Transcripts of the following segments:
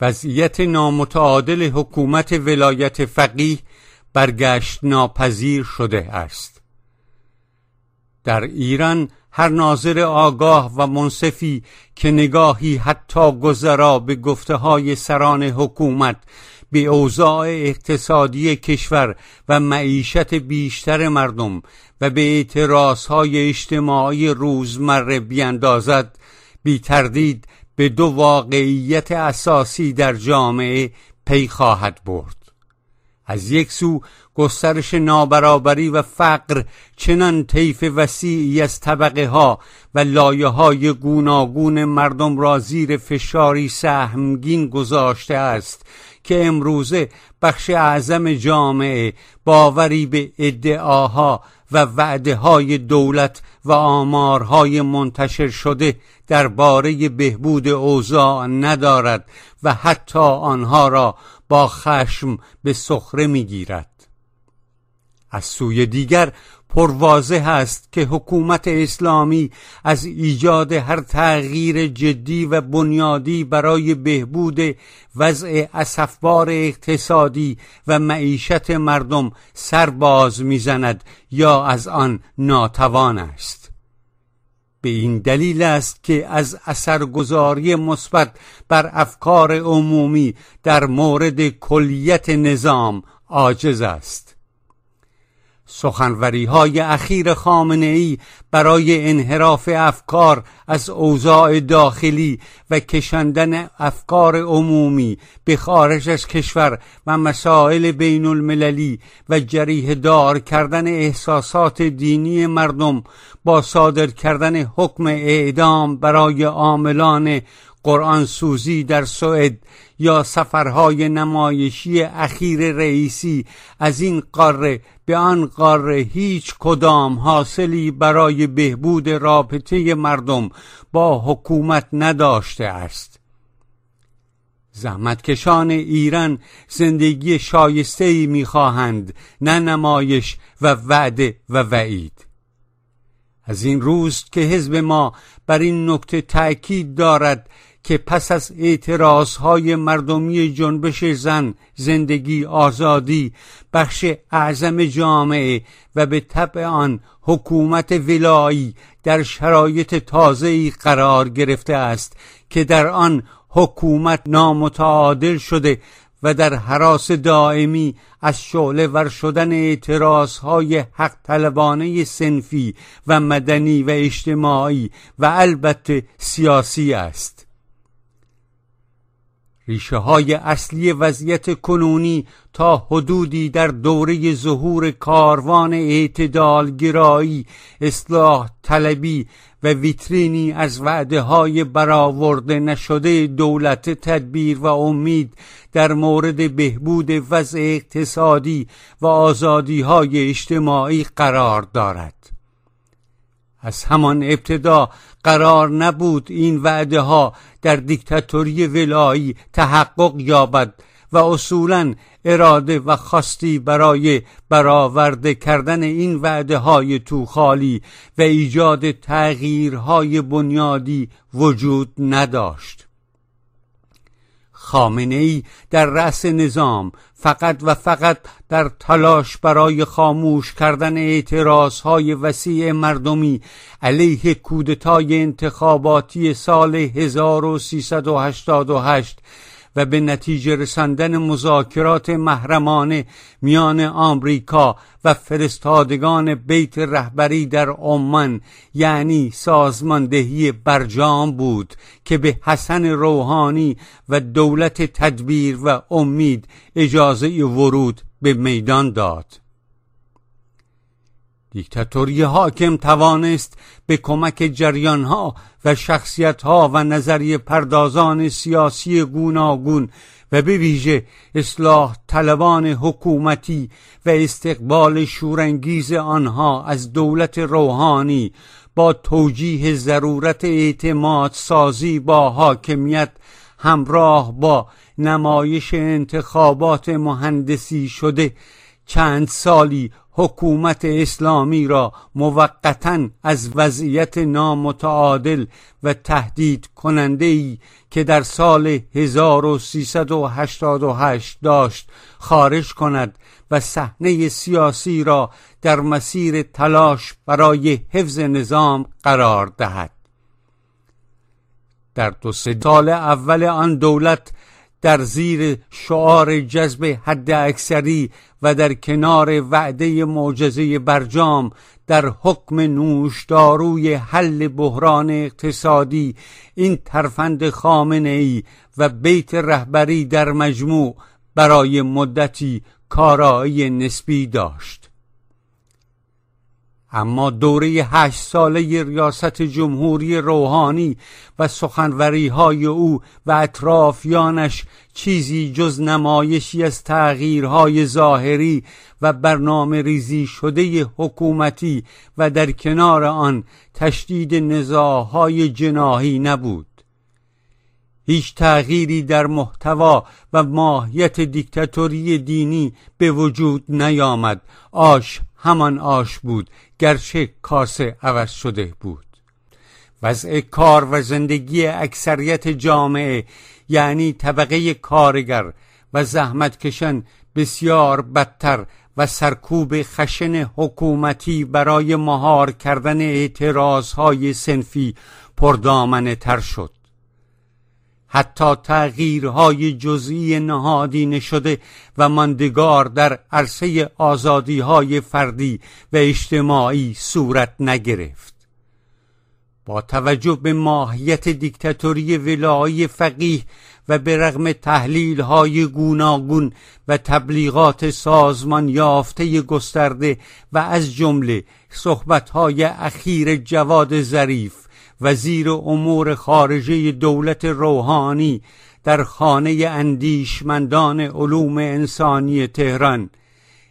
وضعیت نامتعادل حکومت ولایت فقیه برگشت ناپذیر شده است. در ایران هر ناظر آگاه و منصفی که نگاهی حتی گذرا به گفته های سران حکومت به اوضاع اقتصادی کشور و معیشت بیشتر مردم و به اعتراض های اجتماعی روزمره بیاندازد بی تردید به دو واقعیت اساسی در جامعه پی خواهد برد. از یک سو گسترش نابرابری و فقر چنان طیف وسیعی از طبقه ها و لایه های گوناگون مردم را زیر فشاری سهمگین گذاشته است که امروزه بخش اعظم جامعه باوری به ادعاها و وعده های دولت و آمارهای منتشر شده درباره بهبود اوضاع ندارد و حتی آنها را با خشم به سخره می‌گیرد. از سوی دیگر پروازه است که حکومت اسلامی از ایجاد هر تغییر جدی و بنیادی برای بهبود وضع اسفبار اقتصادی و معیشت مردم سرباز می‌زند یا از آن ناتوان است. به این دلیل است که از اثرگذاری مثبت بر افکار عمومی در مورد کلیت نظام عاجز است. سخنوری های اخیر خامنه ای برای انحراف افکار از اوضاع داخلی و کشندن افکار عمومی به خارج از کشور و مسائل بین المللی و جریه دار کردن احساسات دینی مردم با صادر کردن حکم اعدام برای عاملان قرآن سوزی در سوئد یا سفرهای نمایشی اخیر رئیسی از این قاره به آن قاره هیچ کدام حاصلی برای بهبود رابطه مردم با حکومت نداشته است. زحمتکشان ایران زندگی شایسته ای می‌خواهند نه نمایش و وعده و وعید. از این روز که حزب ما بر این نکته تأکید دارد که پس از اعتراض های مردمی جنبش زن زندگی آزادی بخش اعظم جامعه و به طبع آن حکومت ولایی در شرایط تازه‌ای قرار گرفته است که در آن حکومت نامتعادل شده و در حراس دائمی از شعله ور شدن اعتراض های حق طلبانه سنفی و مدنی و اجتماعی و البته سیاسی است. ریشه های اصلی وضعیت کنونی تا حدودی در دوره ظهور کاروان اعتدال گرایی اصلاح طلبی و ویترینی از وعده های برآورده نشده دولت تدبیر و امید در مورد بهبود وضع اقتصادی و آزادی های اجتماعی قرار دارد. از همان ابتدا قرار نبود این وعده ها در دیکتاتوری ولایی تحقق یابد و اصولا اراده و خواستی برای برآورده کردن این وعده های توخالی و ایجاد تغییرهای بنیادی وجود نداشت. خامنه ای در رأس نظام فقط و فقط در تلاش برای خاموش کردن اعتراض های وسیع مردمی علیه کودتای انتخاباتی سال 1388 و به نتیجه رساندن مذاکرات محرمانه میان آمریکا و فرستادگان بیت رهبری در عمان یعنی سازماندهی برجام بود که به حسن روحانی و دولت تدبیر و امید اجازه ورود به میدان داد. دیکتاتوری حاکم توانست به کمک جریانها و شخصیتها و نظریه پردازان سیاسی گوناگون و به ویژه اصلاح طلبان حکومتی و استقبال شورانگیز آنها از دولت روحانی با توجیه ضرورت اعتماد سازی با حاکمیت همراه با نمایش انتخابات مهندسی شده چند سالی حکومت اسلامی را موقتا از وضعیت نامتعادل و تهدید کننده ای که در سال 1388 داشت خارج کند و صحنه سیاسی را در مسیر تلاش برای حفظ نظام قرار دهد. در دو سال اول آن دولت در زیر شعار جذب حد اکثری و در کنار وعده معجزه برجام در حکم نوشداروی حل بحران اقتصادی این ترفند خامنه ای و بیت رهبری در مجموع برای مدتی کارایی نسبی داشت. اما دوره هشت ساله ریاست جمهوری روحانی و سخنوری های او و اطرافیانش چیزی جز نمایشی از تغییرهای ظاهری و برنامه ریزی شده حکومتی و در کنار آن تشدید نزاهای جناهی نبود. هیچ تغییری در محتوا و ماهیت دیکتاتوری دینی به وجود نیامد. آش همان آش بود. گرچه کاسه عوض شده بود. وضع کار و زندگی اکثریت جامعه یعنی طبقه کارگر و زحمتکشان بسیار بدتر و سرکوب خشن حکومتی برای مهار کردن اعتراضهای سنفی پردامنه تر شد. حتی تغییرهای جزئی نهادینه شده و ماندگار در عرصه آزادیهای فردی و اجتماعی صورت نگرفت. با توجه به ماهیت دیکتاتوری ولایی فقیه و به رغم تحلیل های گوناگون و تبلیغات سازمان یافته گسترده و از جمله صحبت های اخیر جواد ظریف وزیر امور خارجه دولت روحانی در خانه اندیشمندان علوم انسانی تهران.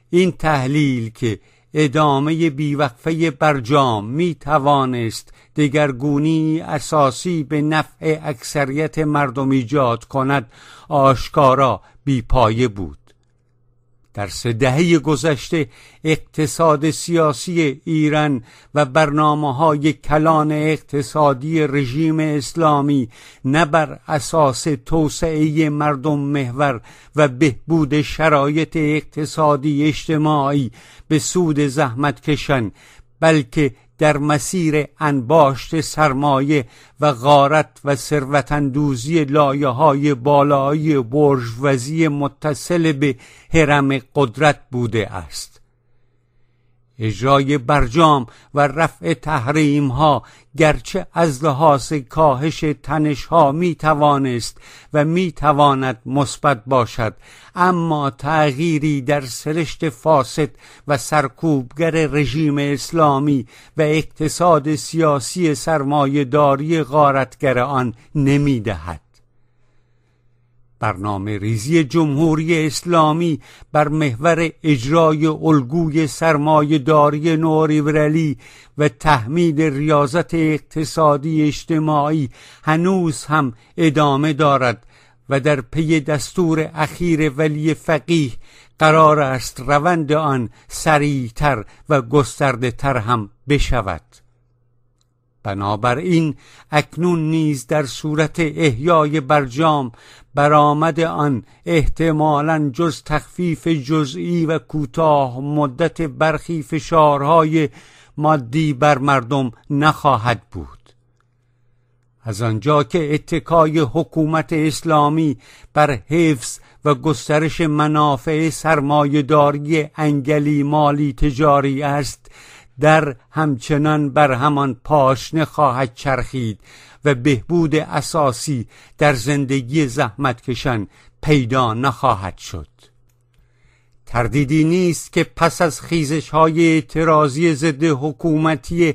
این تحلیل که ادامه بیوقفه برجام می توانست دگرگونی اساسی به نفع اکثریت مردم ایجاد کند آشکارا بیپایه بود. در سه دهه گذشته اقتصاد سیاسی ایران و برنامه های کلان اقتصادی رژیم اسلامی نه بر اساس توسعه مردم محور و بهبود شرایط اقتصادی اجتماعی به سود زحمت کشن بلکه در مسیر انباشت سرمایه و غارت و ثروتاندوزی لایه های بالایی برجوزی متصل به حرم قدرت بوده است. اجرای برجام و رفع تحریم ها گرچه از لحاظ کاهش تنش ها می توانست و می تواند مثبت باشد اما تغییری در سرشت فاسد و سرکوبگر رژیم اسلامی و اقتصاد سیاسی سرمایهداری غارتگر آن نمی دهد. برنامه ریزی جمهوری اسلامی بر محور اجرای الگوی سرمایهداری نوریبرلی و تحمید ریاضت اقتصادی اجتماعی هنوز هم ادامه دارد و در پی دستور اخیر ولی فقیه قرار است روند آن سریعتر و گسترده تر هم بشود. بنابراین اکنون نیز در صورت احیای برجام برآمد آن احتمالا جز تخفیف جزئی و کوتاه مدت برخی فشارهای مادی بر مردم نخواهد بود. از آنجا که اتکای حکومت اسلامی بر حفظ و گسترش منافع سرمایهداری انگلی مالی تجاری است در همچنان بر همان پاشنه خواهد چرخید و بهبود اساسی در زندگی زحمتکشان پیدا نخواهد شد. تردیدی نیست که پس از خیزش های اعتراضی ضد حکومتی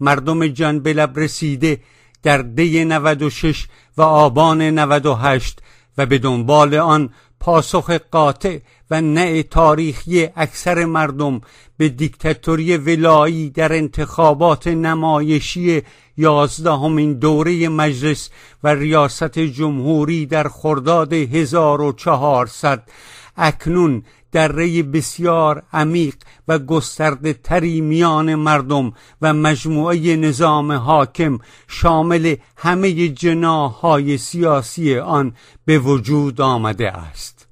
مردم جان لب رسیده در دی 96 و آبان 98 و به دنبال آن پاسخ قاطع و نه تاریخی اکثر مردم به دیکتاتوری ولایی در انتخابات نمایشی یازدهمین دوره مجلس و ریاست جمهوری در خرداد 1400 اکنون دره بسیار عمیق و گسترده تری میان مردم و مجموعه نظام حاکم شامل همه جناهای سیاسی آن به وجود آمده است.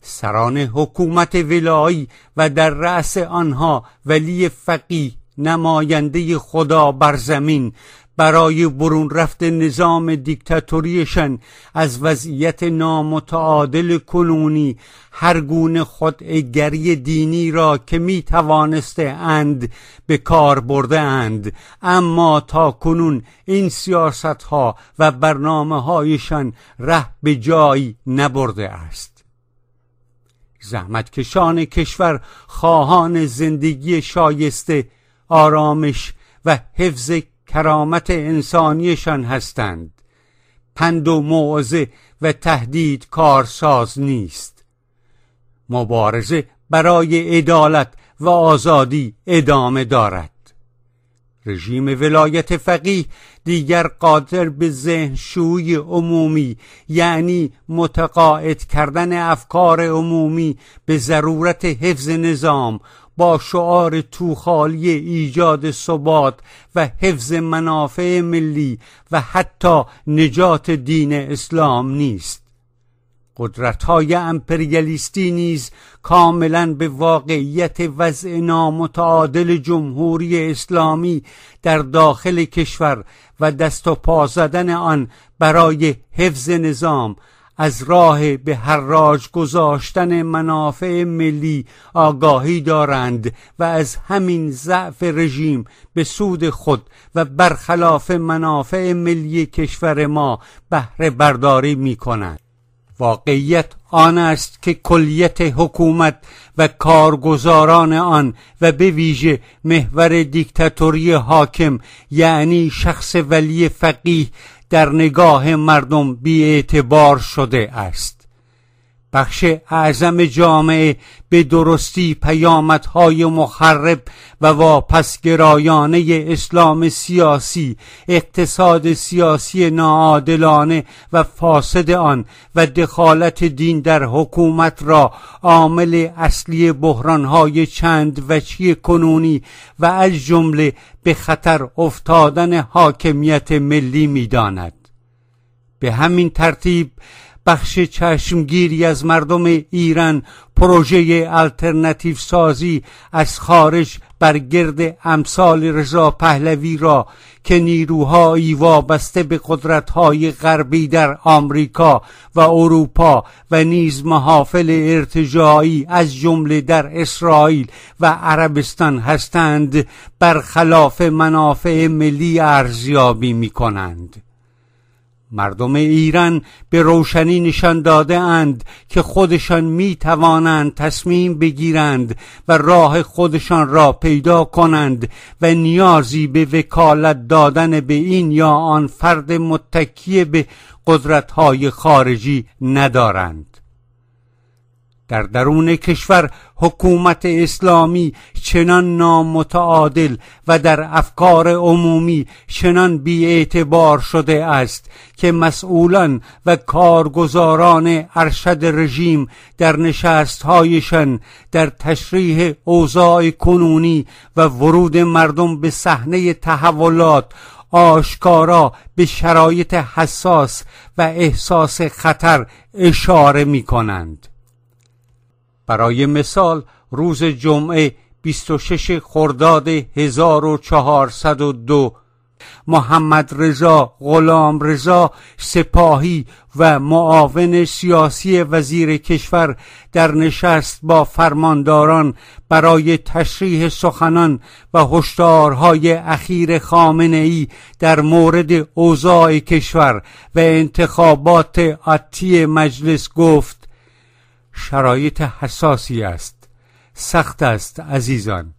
سران حکومت ولایی و در رأس آنها ولی فقیه نماینده خدا بر زمین برای برون رفت نظام دیکتاتوریشان از وضعیت نامتعادل کنونی هر گونه خودگری دینی را که می توانسته اند به کار برده اند. اما تا کنون این سیاست ها و برنامه هایشان ره به جایی نبرده است. زحمتکشان کشور خواهان زندگی شایسته آرامش و حفظ کرامت انسانیشان هستند. پند و موعظه و تهدید کارساز نیست. مبارزه برای عدالت و آزادی ادامه دارد. رژیم ولایت فقیه دیگر قادر به ذهن شوی عمومی یعنی متقاعد کردن افکار عمومی به ضرورت حفظ نظام با شعار توخالی ایجاد ثبات و حفظ منافع ملی و حتی نجات دین اسلام نیست. قدرت های امپریالیستی نیز کاملا به واقعیت وضع نامتعادل جمهوری اسلامی در داخل کشور و دست و پا زدن آن برای حفظ نظام از راه به حراج گذاشتن منافع ملی آگاهی دارند و از همین ضعف رژیم به سود خود و برخلاف منافع ملی کشور ما بهره برداری می کنند واقعیت آن است که کلیت حکومت و کارگزاران آن و به ویژه محور دیکتاتوری حاکم یعنی شخص ولی فقیه در نگاه مردم بیاعتبار شده است. بخش اعظم جامعه به درستی پیامدهای مخرب و واپسگرایانه اسلام سیاسی اقتصاد سیاسی ناعادلانه و فاسد آن و دخالت دین در حکومت را عامل اصلی بحرانهای چند وچی کنونی و از جمله به خطر افتادن حاکمیت ملی می‌داند. به همین ترتیب بخش چشمگیری از مردم ایران پروژه الटरناتیو سازی از خارج بر گرد امثال رضا پهلوی را که نیروهایی وابسته به قدرت‌های غربی در آمریکا و اروپا و نیز محافل ارتجاعی از جمله در اسرائیل و عربستان هستند برخلاف منافع ملی ارزیابی می کنند. مردم ایران به روشنی نشان داده اند که خودشان می توانند تصمیم بگیرند و راه خودشان را پیدا کنند و نیازی به وکالت دادن به این یا آن فرد متکی به قدرت‌های خارجی ندارند. در درون کشور حکومت اسلامی چنان نامتعادل و در افکار عمومی چنان بیاعتبار شده است که مسئولان و کارگزاران ارشد رژیم در نشستهایشان در تشریح اوضاع کنونی و ورود مردم به صحنه تحولات آشکارا به شرایط حساس و احساس خطر اشاره می کنند برای مثال روز جمعه 26 خرداد 1402 محمد رضا غلام رضا سپاهی و معاون سیاسی وزیر کشور در نشست با فرمانداران برای تشریح سخنان و هشدارهای اخیر خامنه ای در مورد اوضاع کشور و انتخابات آتی مجلس گفت شرایط حساسی است. سخت است عزیزان.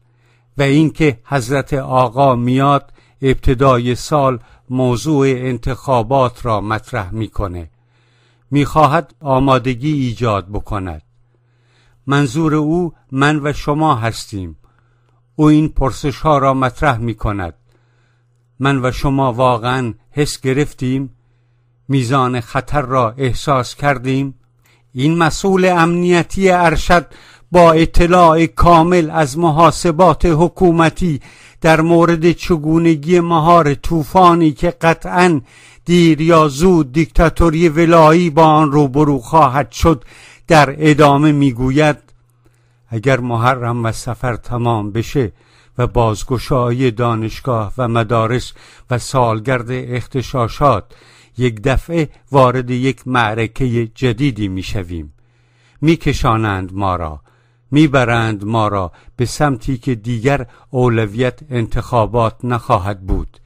و اینکه حضرت آقا میاد ابتدای سال موضوع انتخابات را مطرح می‌کنه. می‌خواهد آمادگی ایجاد بکند. منظور او من و شما هستیم. او این پرسش ها را مطرح می کند من و شما واقعا حس گرفتیم. میزان خطر را احساس کردیم. این مسئول امنیتی ارشد با اطلاع کامل از محاسبات حکومتی در مورد چگونگی مهار طوفانی که قطعا دیر یا زود دیکتاتوری ولایی با آن روبرو خواهد شد در ادامه می‌گوید اگر محرم و سفر تمام بشه و بازگشایی دانشگاه و مدارس و سالگرد اختشاشات یک دفعه وارد یک معرکه جدیدی می‌شویم میکشانند ما را می‌برند ما را به سمتی که دیگر اولویت انتخابات نخواهد بود.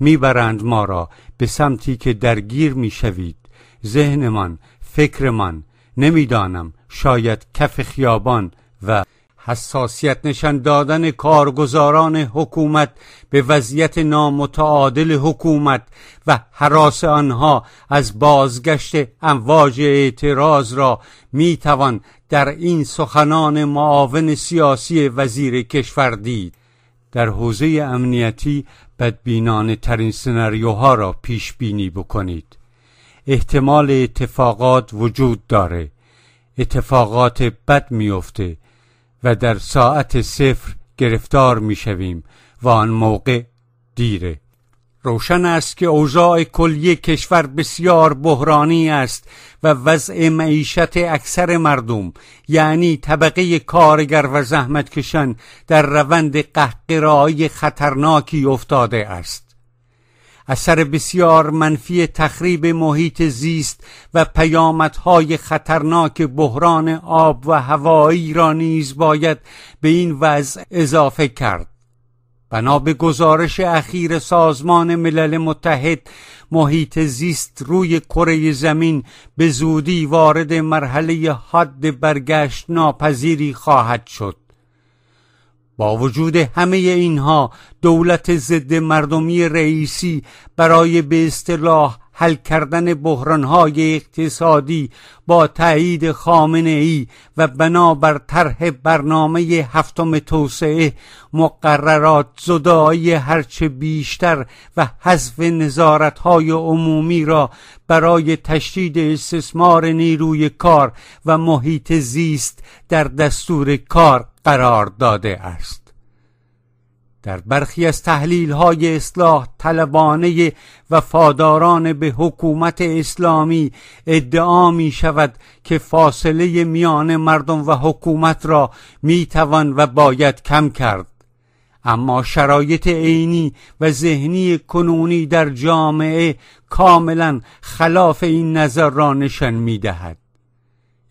می‌برند ما را به سمتی که درگیر می‌شوید ذهنمان فکرمان نمی‌دانم شاید کف خیابان و حساسیت نشان دادن کارگزاران حکومت به وضعیت نامتعادل حکومت و حراس آنها از بازگشت امواج اعتراض را می‌توان در این سخنان معاون سیاسی وزیر کشور دید. در حوزه امنیتی بدبینانه ترین سناریوها را پیش بینی بکنید. احتمال اتفاقات وجود داره. اتفاقات بد میفته و در ساعت صفر گرفتار می‌شویم و آن موقع دیره. روشن است که اوضاع کلی کشور بسیار بحرانی است و وضع معیشت اکثر مردم یعنی طبقه کارگر و زحمتکشان در روند قهقرایی خطرناکی افتاده است. اثر بسیار منفی تخریب محیط زیست و پیامدهای خطرناک بحران آب و هوایی را نیز باید به این وضع اضافه کرد. بنا به گزارش اخیر سازمان ملل متحد محیط زیست روی کره زمین به زودی وارد مرحله حد برگشت ناپذیری خواهد شد. با وجود همه اینها دولت ضد مردمی رئیسی برای به اصطلاح حل کردن بحرانهای اقتصادی با تایید خامنه ای و بنابر طرح برنامه هفتم توسعه مقررات زدایی هرچه بیشتر و حذف نظارتهای عمومی را برای تشدید استثمار نیروی کار و محیط زیست در دستور کار قرار داده است. در برخی از تحلیل های اصلاح طلبانه وفاداران به حکومت اسلامی ادعا می شود که فاصله میان مردم و حکومت را می توان و باید کم کرد. اما شرایط عینی و ذهنی کنونی در جامعه کاملا خلاف این نظر را نشان می دهد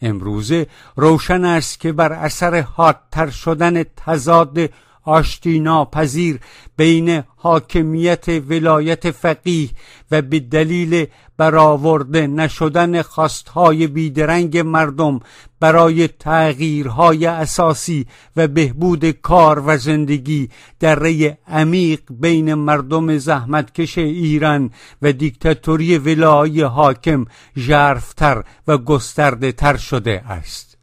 امروزه روشن است که بر اثر حادتر شدن تضاد آشتی ناپذیر بین حاکمیت ولایت فقیه و به دلیل برآورده نشدن خواستهای بیدرنگ مردم برای تغییرهای اساسی و بهبود کار و زندگی در ری عمیق بین مردم زحمتکش ایران و دیکتاتوری ولایی حاکم ژرفتر و گسترده تر شده است.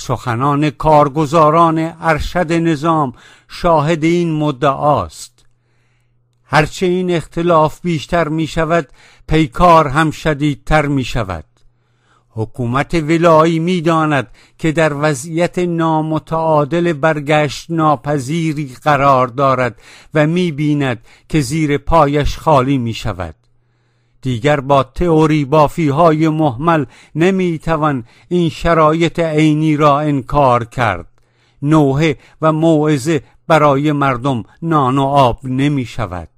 سخنان کارگزاران ارشد نظام شاهد این مدعاست. هرچه این اختلاف بیشتر می شود پیکار هم شدیدتر می شود حکومت ولایی می داند که در وضعیت نامتعادل برگشت ناپذیری قرار دارد و می بیند که زیر پایش خالی می شود دیگر با تئوری بافی های محمل نمی‌توان این شرایط عینی را انکار کرد. نوحه و موعظه برای مردم نان و آب نمی شود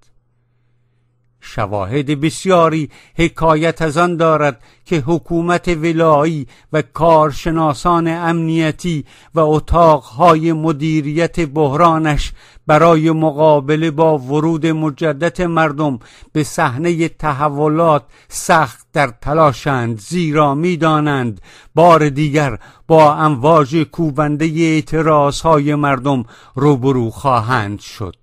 شواهد بسیاری حکایت از آن دارد که حکومت ولایی و کارشناسان امنیتی و اتاقهای مدیریت بحرانش برای مقابله با ورود مجدد مردم به صحنه تحولات سخت در تلاشند زیرا می‌دانند بار دیگر با امواج کوبنده اعتراضهای مردم روبرو خواهند شد.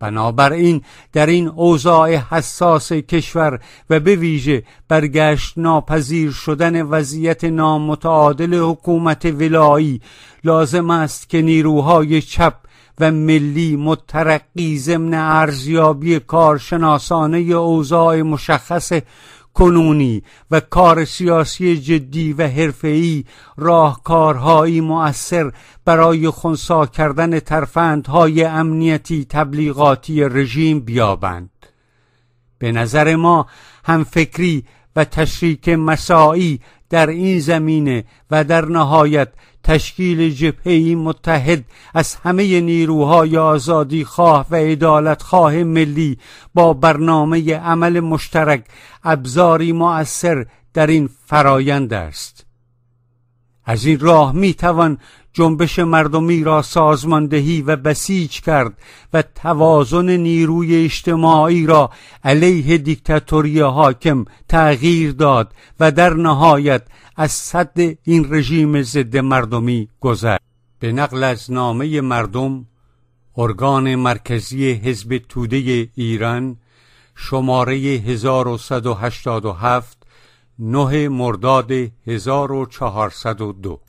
بنابراین در این اوضاع حساس کشور و به ویژه برگشت ناپذیر شدن وضعیت نامتعادل حکومت ولایی لازم است که نیروهای چپ و ملی مترقی ضمن ارزیابی کارشناسانه اوضاع مشخص کنونی و کار سیاسی جدی و حرفه‌ای راهکارهایی مؤثر برای خونسا کردن ترفندهای امنیتی تبلیغاتی رژیم بیابند. به نظر ما هم فکری و تشریک مساعی در این زمینه و در نهایت تشکیل جبهه‌ای متحد از همه نیروهای آزادی خواه و عدالت خواه ملی با برنامه عمل مشترک ابزاری مؤثر در این فرایند است. از این راه می توان جنبش مردمی را سازماندهی و بسیج کرد و توازن نیروی اجتماعی را علیه دیکتاتوری حاکم تغییر داد و در نهایت از صد این رژیم ضد مردمی گذشت. به نقل از نامه مردم ارگان مرکزی حزب توده ایران شماره 1187 نه مرداد 1402